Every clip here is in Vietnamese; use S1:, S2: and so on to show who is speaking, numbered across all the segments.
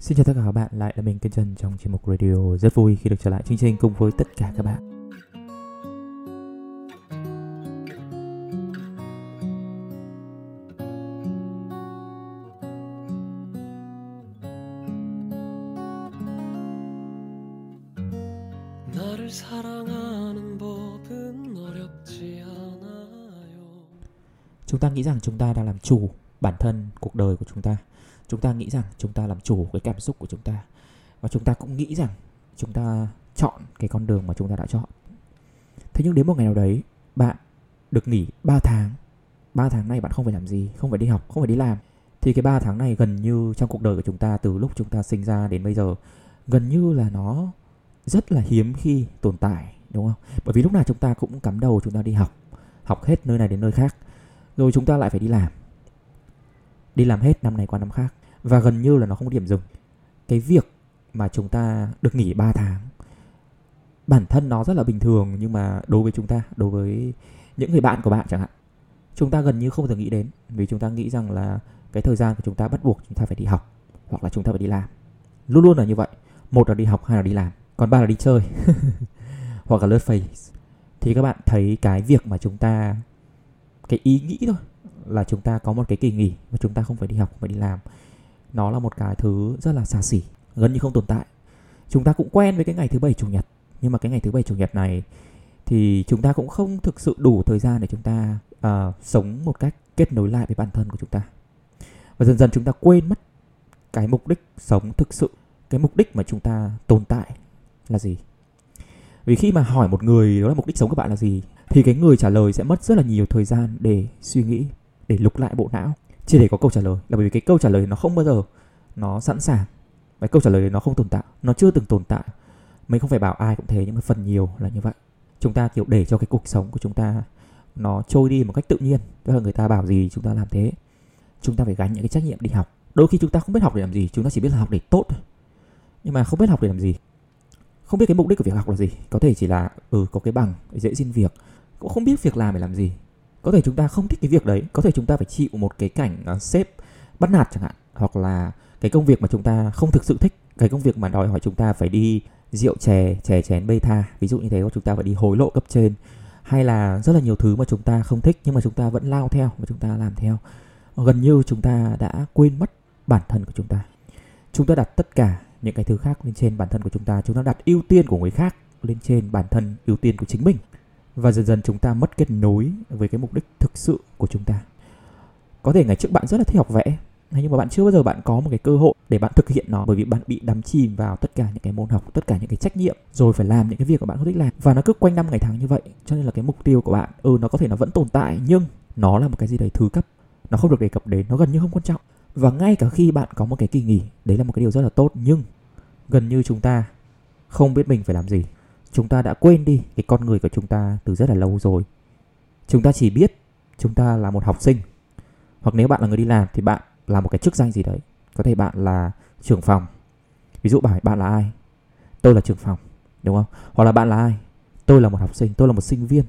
S1: Xin chào tất cả các bạn, lại là mình Kênh Trần trong chuyên mục Radio Rất vui khi được trở lại chương trình cùng với tất cả các bạn. Chúng ta nghĩ rằng chúng ta đang làm chủ bản thân cuộc đời của chúng ta. Chúng ta nghĩ rằng chúng ta làm chủ cái cảm xúc của chúng ta. Và chúng ta cũng nghĩ rằng chúng ta chọn cái con đường mà chúng ta đã chọn. Thế nhưng đến một ngày nào đấy, bạn được nghỉ 3 tháng. 3 tháng này bạn không phải làm gì, không phải đi học, không phải đi làm. Thì cái 3 tháng này gần như trong cuộc đời của chúng ta từ lúc chúng ta sinh ra đến bây giờ gần như là nó rất là hiếm khi tồn tại đúng không bởi vì lúc nào chúng ta cũng cắm đầu chúng ta đi học học hết nơi này đến nơi khác rồi chúng ta lại phải đi làm đi làm hết năm này qua năm khác và gần như là nó không có điểm dừng. Cái việc mà chúng ta được nghỉ 3 tháng, bản thân nó rất là bình thường, nhưng mà đối với chúng ta, đối với những người bạn của bạn chẳng hạn, chúng ta gần như không bao giờ nghĩ đến, vì chúng ta nghĩ rằng là cái thời gian của chúng ta bắt buộc chúng ta phải đi học, hoặc là chúng ta phải đi làm. Luôn luôn là như vậy, một là đi học, hai là đi làm, còn ba là đi chơi, hoặc là lướt face. Thì các bạn thấy cái việc mà chúng ta, cái ý nghĩ thôi, là chúng ta có một cái kỳ nghỉ mà chúng ta không phải đi học phải đi làm nó là một cái thứ rất là xa xỉ gần như không tồn tại. Chúng ta cũng quen với cái ngày thứ bảy chủ nhật nhưng mà cái ngày thứ bảy chủ nhật này thì chúng ta cũng không thực sự đủ thời gian để chúng ta uh, sống một cách kết nối lại với bản thân của chúng ta. Và dần dần chúng ta quên mất cái mục đích sống thực sự cái mục đích mà chúng ta tồn tại là gì. Vì khi mà hỏi một người đó là mục đích sống của bạn là gì thì cái người trả lời sẽ mất rất là nhiều thời gian để suy nghĩ để lục lại bộ não chỉ để có câu trả lời, là bởi vì cái câu trả lời nó không bao giờ nó sẵn sàng. Cái câu trả lời nó không tồn tại, nó chưa từng tồn tại. Mình không phải bảo ai cũng thế, nhưng mà phần nhiều là như vậy. Chúng ta, kiểu, để cho cái cuộc sống của chúng ta nó trôi đi một cách tự nhiên, tức là người ta bảo gì chúng ta làm thế. Chúng ta phải gánh những cái trách nhiệm đi học. Đôi khi chúng ta không biết học để làm gì, chúng ta chỉ biết là học để tốt thôi. Nhưng mà không biết học để làm gì, không biết cái mục đích của việc học là gì. Có thể chỉ là ừ có cái bằng, dễ xin việc. Cũng không biết việc làm để làm gì có thể chúng ta không thích cái việc đấy có thể chúng ta phải chịu một cái cảnh uh, sếp bắt nạt chẳng hạn hoặc là cái công việc mà chúng ta không thực sự thích cái công việc mà đòi hỏi chúng ta phải đi rượu chè chè chén bê tha ví dụ như thế chúng ta phải đi hối lộ cấp trên hay là rất là nhiều thứ mà chúng ta không thích nhưng mà chúng ta vẫn lao theo và chúng ta làm theo gần như chúng ta đã quên mất bản thân của chúng ta chúng ta đặt tất cả những cái thứ khác lên trên bản thân của chúng ta chúng ta đặt ưu tiên của người khác lên trên bản thân ưu tiên của chính mình và dần dần chúng ta mất kết nối với cái mục đích thực sự của chúng ta. Có thể ngày trước bạn rất là thích học vẽ nhưng mà bạn chưa bao giờ bạn có một cái cơ hội để bạn thực hiện nó, bởi vì bạn bị đắm chìm vào tất cả những cái môn học, tất cả những cái trách nhiệm, rồi phải làm những cái việc mà bạn không thích làm. Và nó cứ quanh năm ngày tháng như vậy, cho nên là cái mục tiêu của bạn ừ nó có thể nó vẫn tồn tại, nhưng nó là một cái gì đấy thứ cấp. Nó không được đề cập đến, nó gần như không quan trọng. Và ngay cả khi bạn có một cái kỳ nghỉ, đấy là một cái điều rất là tốt, nhưng gần như chúng ta không biết mình phải làm gì chúng ta đã quên đi cái con người của chúng ta từ rất là lâu rồi. Chúng ta chỉ biết chúng ta là một học sinh. Hoặc nếu bạn là người đi làm thì bạn là một cái chức danh gì đấy. Có thể bạn là trưởng phòng. Ví dụ bảo bạn là ai? Tôi là trưởng phòng, đúng không? Hoặc là bạn là ai? Tôi là một học sinh, tôi là một sinh viên.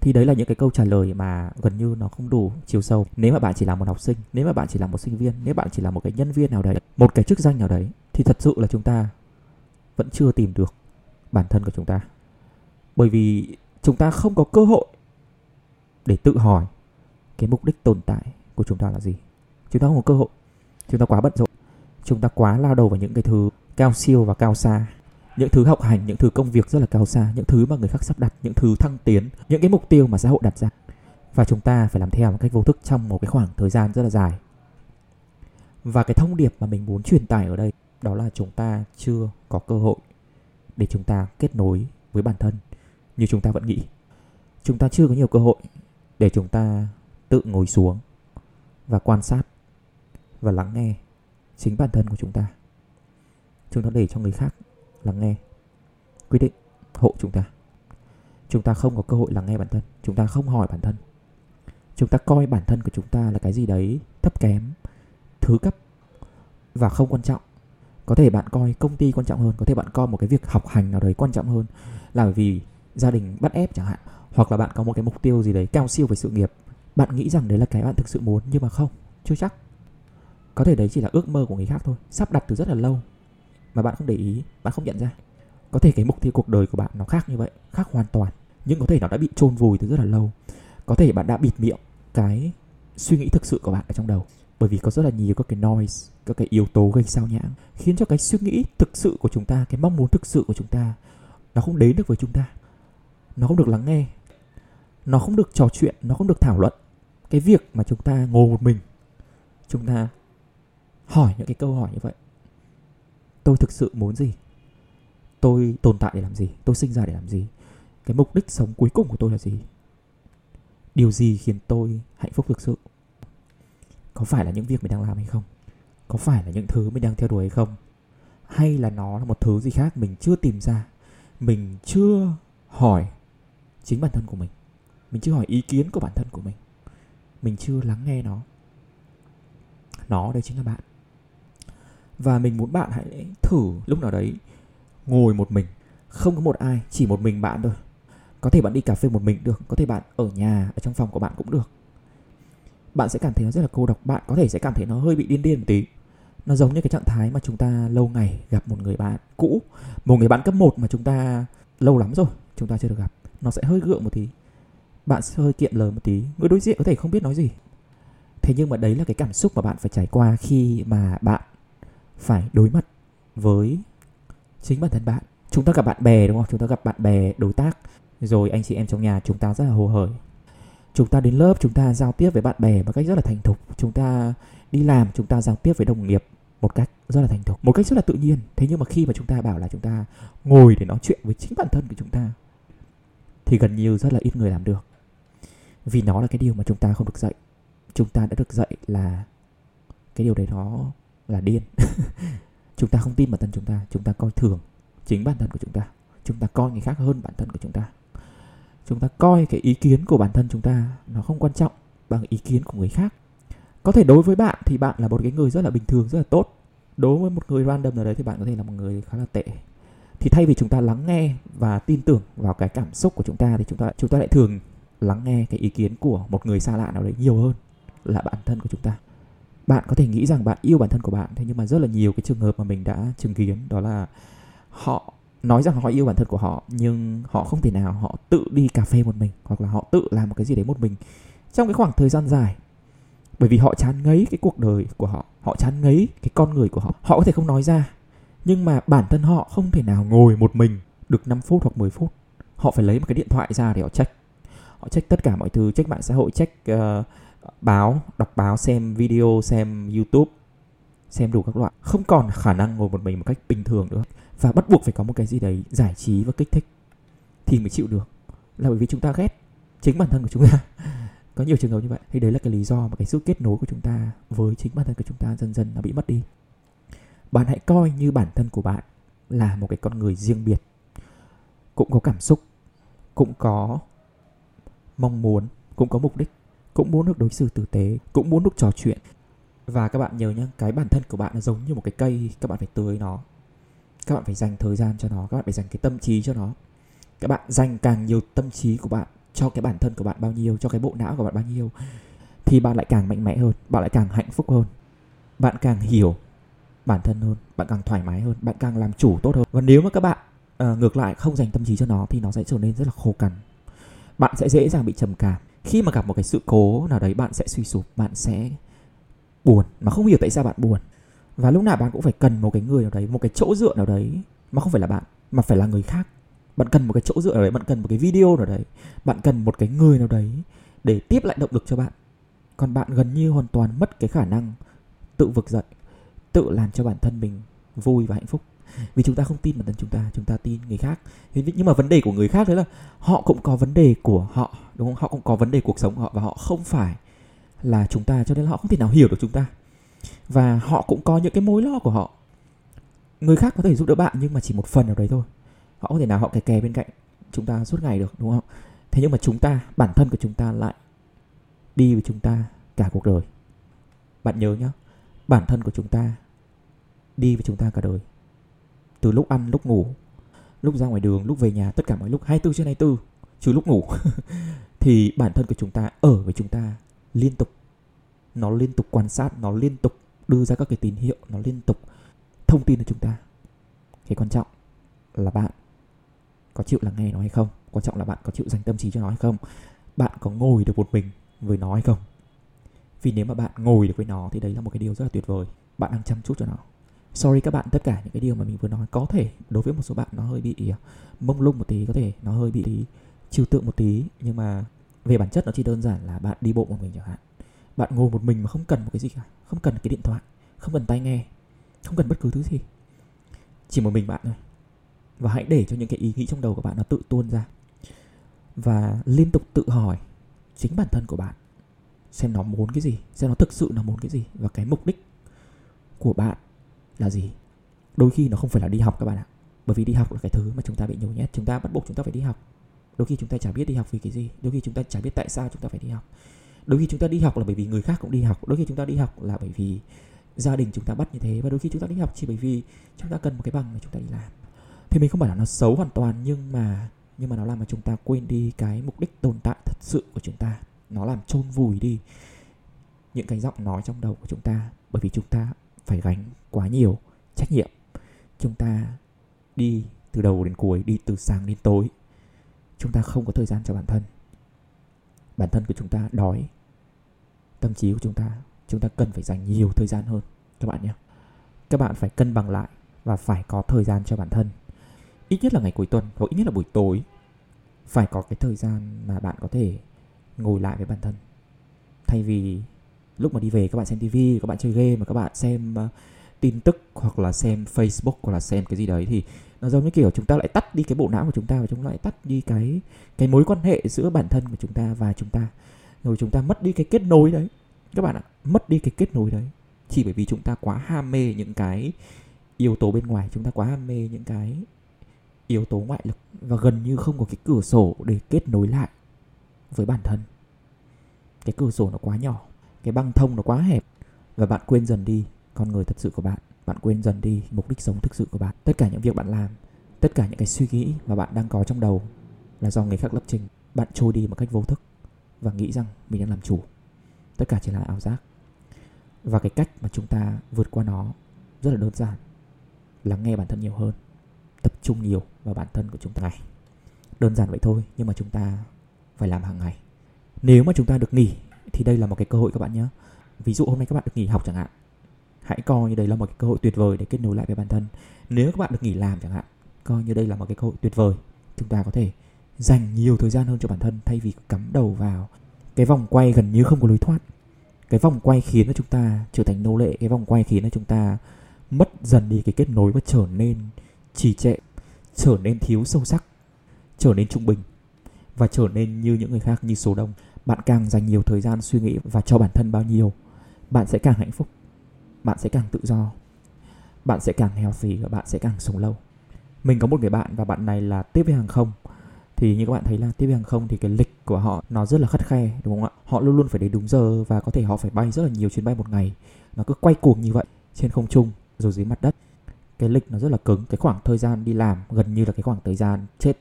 S1: Thì đấy là những cái câu trả lời mà gần như nó không đủ chiều sâu. Nếu mà bạn chỉ là một học sinh, nếu mà bạn chỉ là một sinh viên, nếu bạn chỉ là một cái nhân viên nào đấy, một cái chức danh nào đấy, thì thật sự là chúng ta vẫn chưa tìm được bản thân của chúng ta. Bởi vì chúng ta không có cơ hội để tự hỏi cái mục đích tồn tại của chúng ta là gì. Chúng ta không có cơ hội. Chúng ta quá bận rộn. Chúng ta quá lao đầu vào những cái thứ cao siêu và cao xa. Những thứ học hành, những thứ công việc rất là cao xa. Những thứ mà người khác sắp đặt, những thứ thăng tiến. Những cái mục tiêu mà xã hội đặt ra. Và chúng ta phải làm theo một cách vô thức trong một cái khoảng thời gian rất là dài. Và cái thông điệp mà mình muốn truyền tải ở đây đó là chúng ta chưa có cơ hội để chúng ta kết nối với bản thân, như chúng ta vẫn nghĩ. Chúng ta chưa có nhiều cơ hội để chúng ta tự ngồi xuống và quan sát và lắng nghe chính bản thân của chúng ta. Chúng ta để cho người khác lắng nghe, quyết định hộ chúng ta. Chúng ta không có cơ hội lắng nghe bản thân, chúng ta không hỏi bản thân. Chúng ta coi bản thân của chúng ta là cái gì đấy thấp kém, thứ cấp và không quan trọng có thể bạn coi công ty quan trọng hơn, có thể bạn coi một cái việc học hành nào đấy quan trọng hơn là bởi vì gia đình bắt ép chẳng hạn, hoặc là bạn có một cái mục tiêu gì đấy cao siêu về sự nghiệp. Bạn nghĩ rằng đấy là cái bạn thực sự muốn nhưng mà không, chưa chắc. Có thể đấy chỉ là ước mơ của người khác thôi, sắp đặt từ rất là lâu mà bạn không để ý, bạn không nhận ra. Có thể cái mục tiêu cuộc đời của bạn nó khác như vậy, khác hoàn toàn, nhưng có thể nó đã bị chôn vùi từ rất là lâu. Có thể bạn đã bịt miệng cái suy nghĩ thực sự của bạn ở trong đầu bởi vì có rất là nhiều các cái noise, các cái yếu tố gây sao nhãng, khiến cho cái suy nghĩ thực sự của chúng ta, cái mong muốn thực sự của chúng ta, nó không đến được với chúng ta. Nó không được lắng nghe. Nó không được trò chuyện, nó không được thảo luận. Cái việc mà chúng ta ngồi một mình, chúng ta hỏi những cái câu hỏi như vậy, tôi thực sự muốn gì? Tôi tồn tại để làm gì? Tôi sinh ra để làm gì? Cái mục đích sống cuối cùng của tôi là gì? Điều gì khiến tôi hạnh phúc thực sự? Có phải là những việc mình đang làm hay không? Có phải là những thứ mình đang theo đuổi hay không? Hay là nó là một thứ gì khác mình chưa tìm ra? Mình chưa hỏi chính bản thân của mình. Mình chưa hỏi ý kiến của bản thân của mình. Mình chưa lắng nghe nó. Nó đây chính là bạn. Và mình muốn bạn hãy thử lúc nào đấy ngồi một mình. Không có một ai, chỉ một mình bạn thôi. Có thể bạn đi cà phê một mình được, có thể bạn ở nhà, ở trong phòng của bạn cũng được bạn sẽ cảm thấy nó rất là cô độc. Bạn có thể sẽ cảm thấy nó hơi bị điên điên một tí. Nó giống như cái trạng thái mà chúng ta lâu ngày gặp một người bạn cũ, một người bạn cấp 1 mà chúng ta lâu lắm rồi, chúng ta chưa được gặp. Nó sẽ hơi gượng một tí. Bạn sẽ hơi kiện lời một tí. Người đối diện có thể không biết nói gì. Thế nhưng mà đấy là cái cảm xúc mà bạn phải trải qua khi mà bạn phải đối mặt với chính bản thân bạn. Chúng ta gặp bạn bè, đúng không? Chúng ta gặp bạn bè đối tác. Rồi anh chị em trong nhà chúng ta rất là hồ hởi chúng ta đến lớp, chúng ta giao tiếp với bạn bè một cách rất là thành thục. Chúng ta đi làm, chúng ta giao tiếp với đồng nghiệp một cách rất là thành thục, một cách rất là tự nhiên. Thế nhưng mà khi mà chúng ta bảo là chúng ta ngồi để nói chuyện với chính bản thân của chúng ta, thì gần như rất là ít người làm được. Vì nó là cái điều mà chúng ta không được dạy. Chúng ta đã được dạy là cái điều đấy nó là điên. Chúng ta không tin bản thân chúng ta. Chúng ta coi thường chính bản thân của chúng ta. Chúng ta coi người khác hơn bản thân của chúng ta chúng ta coi cái ý kiến của bản thân chúng ta nó không quan trọng bằng ý kiến của người khác. Có thể đối với bạn thì bạn là một cái người rất là bình thường, rất là tốt. Đối với một người random nào đấy thì bạn có thể là một người khá là tệ. Thì thay vì chúng ta lắng nghe và tin tưởng vào cái cảm xúc của chúng ta thì chúng ta chúng ta lại thường lắng nghe cái ý kiến của một người xa lạ nào đấy nhiều hơn là bản thân của chúng ta. Bạn có thể nghĩ rằng bạn yêu bản thân của bạn, thế nhưng mà rất là nhiều cái trường hợp mà mình đã chứng kiến, đó là họ nói rằng họ yêu bản thân của họ nhưng họ không thể nào họ tự đi cà phê một mình hoặc là họ tự làm một cái gì đấy một mình trong cái khoảng thời gian dài. Bởi vì họ chán ngấy cái cuộc đời của họ họ chán ngấy cái con người của họ. Họ có thể không nói ra nhưng mà bản thân họ không thể nào ngồi một mình được 5 phút hoặc 10 phút. Họ phải lấy một cái điện thoại ra để họ check. Họ check tất cả mọi thứ check mạng xã hội check uh, báo đọc báo xem video xem youtube xem đủ các loại. Không còn khả năng ngồi một mình một cách bình thường nữa. Và bắt buộc phải có một cái gì đấy giải trí và kích thích thì mới chịu được. Là bởi vì chúng ta ghét chính bản thân của chúng ta. Có nhiều trường hợp như vậy. Thì đấy là cái lý do mà cái sự kết nối của chúng ta với chính bản thân của chúng ta dần dần nó bị mất đi. Bạn hãy coi như bản thân của bạn là một cái con người riêng biệt. Cũng có cảm xúc, cũng có mong muốn, cũng có mục đích, cũng muốn được đối xử tử tế, cũng muốn được trò chuyện và các bạn nhớ nhé cái bản thân của bạn nó giống như một cái cây các bạn phải tưới nó. Các bạn phải dành thời gian cho nó các bạn phải dành cái tâm trí cho nó. Các bạn dành càng nhiều tâm trí của bạn cho cái bản thân của bạn bao nhiêu cho cái bộ não của bạn bao nhiêu thì bạn lại càng mạnh mẽ hơn bạn lại càng hạnh phúc hơn. Bạn càng hiểu bản thân hơn bạn càng thoải mái hơn bạn càng làm chủ tốt hơn. Và nếu mà các bạn uh, ngược lại không dành tâm trí cho nó thì nó sẽ trở nên rất là khô cằn. Bạn sẽ dễ dàng bị trầm cảm. Khi mà gặp một cái sự cố nào đấy bạn sẽ suy sụp bạn sẽ buồn mà không hiểu tại sao bạn buồn. Và lúc nào bạn cũng phải cần một cái người nào đấy, một cái chỗ dựa nào đấy, mà không phải là bạn, mà phải là người khác. Bạn cần một cái chỗ dựa nào đấy, bạn cần một cái video nào đấy, bạn cần một cái người nào đấy để tiếp lại động lực cho bạn. Còn bạn gần như hoàn toàn mất cái khả năng tự vực dậy, tự làm cho bản thân mình vui và hạnh phúc. Vì chúng ta không tin bản thân chúng ta chúng ta tin người khác. Nhưng mà vấn đề của người khác đấy là họ cũng có vấn đề của họ, đúng không? Họ cũng có vấn đề cuộc sống của họ và họ không phải là chúng ta, cho nên là họ không thể nào hiểu được chúng ta. Và họ cũng có những cái mối lo của họ. Người khác có thể giúp đỡ bạn nhưng mà chỉ một phần ở đấy thôi. Họ có thể nào họ kè kè bên cạnh chúng ta suốt ngày được, đúng không? Thế nhưng mà chúng ta, bản thân của chúng ta lại đi với chúng ta cả cuộc đời. Bạn nhớ nhá, bản thân của chúng ta đi với chúng ta cả đời. Từ lúc ăn, lúc ngủ, lúc ra ngoài đường, lúc về nhà, tất cả mọi lúc 24 trên 24 trừ lúc ngủ. Thì bản thân của chúng ta ở với chúng ta liên tục. Nó liên tục quan sát, nó liên tục đưa ra các cái tín hiệu, nó liên tục thông tin cho chúng ta. Cái quan trọng là bạn có chịu lắng nghe nó hay không? Quan trọng là bạn có chịu dành tâm trí cho nó hay không? Bạn có ngồi được một mình với nó hay không? Vì nếu mà bạn ngồi được với nó thì đấy là một cái điều rất là tuyệt vời. Bạn đang chăm chút cho nó. Sorry các bạn, tất cả những cái điều mà mình vừa nói có thể đối với một số bạn nó hơi bị à, mông lung một tí, có thể nó hơi bị trừu tượng một tí. Nhưng mà về bản chất nó chỉ đơn giản là bạn đi bộ một mình chẳng hạn. Bạn ngồi một mình mà không cần một cái gì cả, không cần cái điện thoại, không cần tai nghe, không cần bất cứ thứ gì. Chỉ một mình bạn thôi. Và hãy để cho những cái ý nghĩ trong đầu của bạn nó tự tuôn ra. Và liên tục tự hỏi chính bản thân của bạn xem nó muốn cái gì, xem nó thực sự nó muốn cái gì và cái mục đích của bạn là gì. Đôi khi nó không phải là đi học các bạn ạ, bởi vì đi học là cái thứ mà chúng ta bị nhồi nhét, chúng ta bắt buộc chúng ta phải đi học đôi khi chúng ta chả biết đi học vì cái gì đôi khi chúng ta chả biết tại sao chúng ta phải đi học đôi khi chúng ta đi học là bởi vì người khác cũng đi học đôi khi chúng ta đi học là bởi vì gia đình chúng ta bắt như thế và đôi khi chúng ta đi học chỉ bởi vì chúng ta cần một cái bằng để chúng ta đi làm thì mình không phải là nó xấu hoàn toàn nhưng mà nhưng mà nó làm mà chúng ta quên đi cái mục đích tồn tại thật sự của chúng ta nó làm chôn vùi đi những cái giọng nói trong đầu của chúng ta bởi vì chúng ta phải gánh quá nhiều trách nhiệm chúng ta đi từ đầu đến cuối đi từ sáng đến tối chúng ta không có thời gian cho bản thân. Bản thân của chúng ta đói. Tâm trí của chúng ta chúng ta cần phải dành nhiều thời gian hơn các bạn nhé. Các bạn phải cân bằng lại và phải có thời gian cho bản thân. Ít nhất là ngày cuối tuần hoặc ít nhất là buổi tối. Phải có cái thời gian mà bạn có thể ngồi lại với bản thân. Thay vì lúc mà đi về các bạn xem tivi các bạn chơi game mà các bạn xem uh, tin tức hoặc là xem facebook hoặc là xem cái gì đấy thì nó giống như kiểu chúng ta lại tắt đi cái bộ não của chúng ta và chúng ta lại tắt đi cái cái mối quan hệ giữa bản thân của chúng ta và chúng ta. Rồi chúng ta mất đi cái kết nối đấy. Các bạn ạ, mất đi cái kết nối đấy. Chỉ bởi vì chúng ta quá ham mê những cái yếu tố bên ngoài, chúng ta quá ham mê những cái yếu tố ngoại lực và gần như không có cái cửa sổ để kết nối lại với bản thân. Cái cửa sổ nó quá nhỏ, cái băng thông nó quá hẹp. Và bạn quên dần đi, con người thật sự của bạn bạn quên dần đi mục đích sống thực sự của bạn. Tất cả những việc bạn làm, tất cả những cái suy nghĩ mà bạn đang có trong đầu là do người khác lập trình. Bạn trôi đi một cách vô thức và nghĩ rằng mình đang làm chủ. Tất cả chỉ là ảo giác. Và cái cách mà chúng ta vượt qua nó rất là đơn giản lắng nghe bản thân nhiều hơn, tập trung nhiều vào bản thân của chúng ta. Này đơn giản vậy thôi, nhưng mà chúng ta phải làm hàng ngày. Nếu mà chúng ta được nghỉ, thì đây là một cái cơ hội các bạn nhé. Ví dụ hôm nay các bạn được nghỉ học chẳng hạn hãy coi như đây là một cái cơ hội tuyệt vời để kết nối lại với bản thân. Nếu các bạn được nghỉ làm chẳng hạn, coi như đây là một cái cơ hội tuyệt vời. Chúng ta có thể dành nhiều thời gian hơn cho bản thân thay vì cắm đầu vào cái vòng quay gần như không có lối thoát. Cái vòng quay khiến cho chúng ta trở thành nô lệ, cái vòng quay khiến cho chúng ta mất dần đi cái kết nối và trở nên trì trệ, trở nên thiếu sâu sắc, trở nên trung bình và trở nên như những người khác, như số đông. Bạn càng dành nhiều thời gian suy nghĩ và cho bản thân bao nhiêu, bạn sẽ càng hạnh phúc bạn sẽ càng tự do, bạn sẽ càng healthy và bạn sẽ càng sống lâu. Mình có một người bạn và bạn này là tiếp viên hàng không. Thì như các bạn thấy là tiếp viên hàng không thì cái lịch của họ nó rất là khắt khe, đúng không ạ? Họ luôn luôn phải đến đúng giờ và có thể họ phải bay rất là nhiều chuyến bay một ngày. Nó cứ quay cuồng như vậy trên không trung rồi dưới mặt đất. Cái lịch nó rất là cứng, cái khoảng thời gian đi làm gần như là cái khoảng thời gian chết.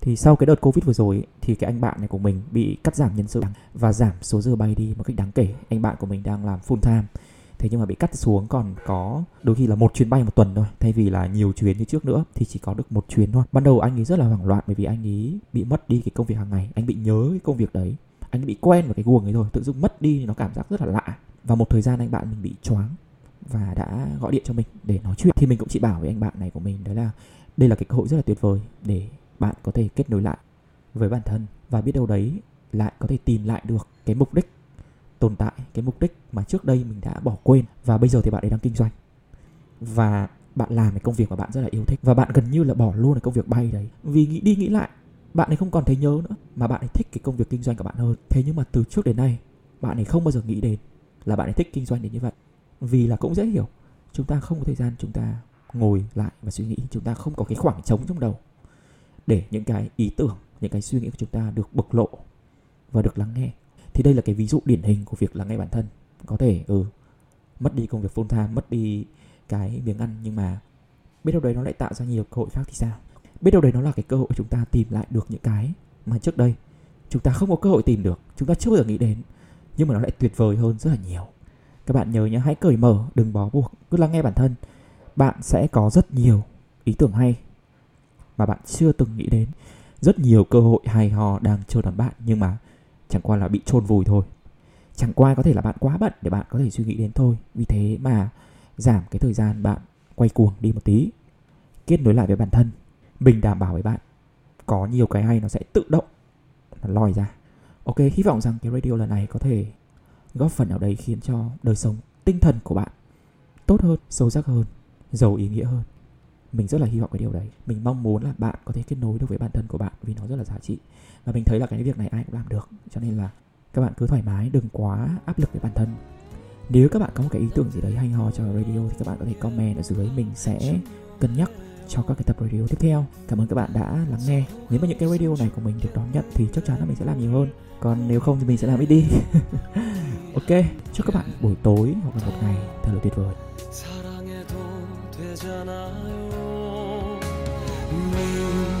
S1: Thì sau cái đợt covid vừa rồi thì cái anh bạn này của mình bị cắt giảm nhân sự và giảm số giờ bay đi một cách đáng kể. Anh bạn của mình đang làm full time thế nhưng mà bị cắt xuống còn có đôi khi là một chuyến bay một tuần thôi. Thay vì là nhiều chuyến như trước nữa thì chỉ có được một chuyến thôi. Ban đầu anh ấy rất là hoảng loạn bởi vì anh ấy bị mất đi cái công việc hàng ngày. Anh bị nhớ cái công việc đấy. Anh bị quen với cái guồng ấy rồi, tự dưng mất đi thì nó cảm giác rất là lạ. Và một thời gian anh bạn mình bị choáng và đã gọi điện cho mình để nói chuyện. Thì mình cũng chỉ bảo với anh bạn này của mình đấy là đây là cái cơ hội rất là tuyệt vời để bạn có thể kết nối lại với bản thân và biết đâu đấy lại có thể tìm lại được cái mục đích tồn tại cái mục đích mà trước đây mình đã bỏ quên và bây giờ thì bạn ấy đang kinh doanh. Và bạn làm cái công việc mà bạn rất là yêu thích và bạn gần như là bỏ luôn cái công việc bay đấy. Vì nghĩ đi nghĩ lại, bạn ấy không còn thấy nhớ nữa mà bạn ấy thích cái công việc kinh doanh của bạn hơn. Thế nhưng mà từ trước đến nay, bạn ấy không bao giờ nghĩ đến là bạn ấy thích kinh doanh đến như vậy. Vì là cũng dễ hiểu, chúng ta không có thời gian chúng ta ngồi lại và suy nghĩ, chúng ta không có cái khoảng trống trong đầu để những cái ý tưởng, những cái suy nghĩ của chúng ta được bộc lộ và được lắng nghe thì đây là cái ví dụ điển hình của việc lắng nghe bản thân. Có thể ừ mất đi công việc full time, mất đi cái miếng ăn, nhưng mà biết đâu đấy nó lại tạo ra nhiều cơ hội khác thì sao? Biết đâu đấy nó là cái cơ hội chúng ta tìm lại được những cái mà trước đây chúng ta không có cơ hội tìm được, chúng ta chưa bao giờ nghĩ đến, nhưng mà nó lại tuyệt vời hơn rất là nhiều.
S2: Các bạn nhớ nhé hãy cởi mở, đừng bó buộc, cứ lắng nghe bản thân. Bạn sẽ có rất nhiều ý tưởng hay mà bạn chưa từng nghĩ đến. Rất nhiều cơ hội hay ho đang chờ đón bạn, nhưng mà chẳng qua là bị chôn vùi thôi. Chẳng qua có thể là bạn quá bận để bạn có thể suy nghĩ đến thôi. Vì thế mà giảm cái thời gian bạn quay cuồng đi một tí. Kết nối lại với bản thân. Mình đảm bảo với bạn. Có nhiều cái hay nó sẽ tự động nó lòi ra. Ok, hy vọng rằng cái radio lần này có thể góp phần nào đấy khiến cho đời sống, tinh thần của bạn tốt hơn, sâu sắc hơn, giàu ý nghĩa hơn mình rất là hy vọng cái điều đấy. Mình mong muốn là bạn có thể kết nối được với bản thân của bạn vì nó rất là giá trị. Và mình thấy là cái việc này ai cũng làm được. Cho nên là các bạn cứ thoải mái, đừng quá áp lực với bản thân. Nếu các bạn có một cái ý tưởng gì đấy hay ho cho radio thì các bạn có thể comment ở dưới. Mình sẽ cân nhắc cho các cái tập radio tiếp theo. Cảm ơn các bạn đã lắng nghe. Nếu mà những cái radio này của mình được đón nhận thì chắc chắn là mình sẽ làm nhiều hơn. Còn nếu không thì mình sẽ làm ít đi. Ok, chúc các bạn buổi tối hoặc là một ngày thật là tuyệt vời. me.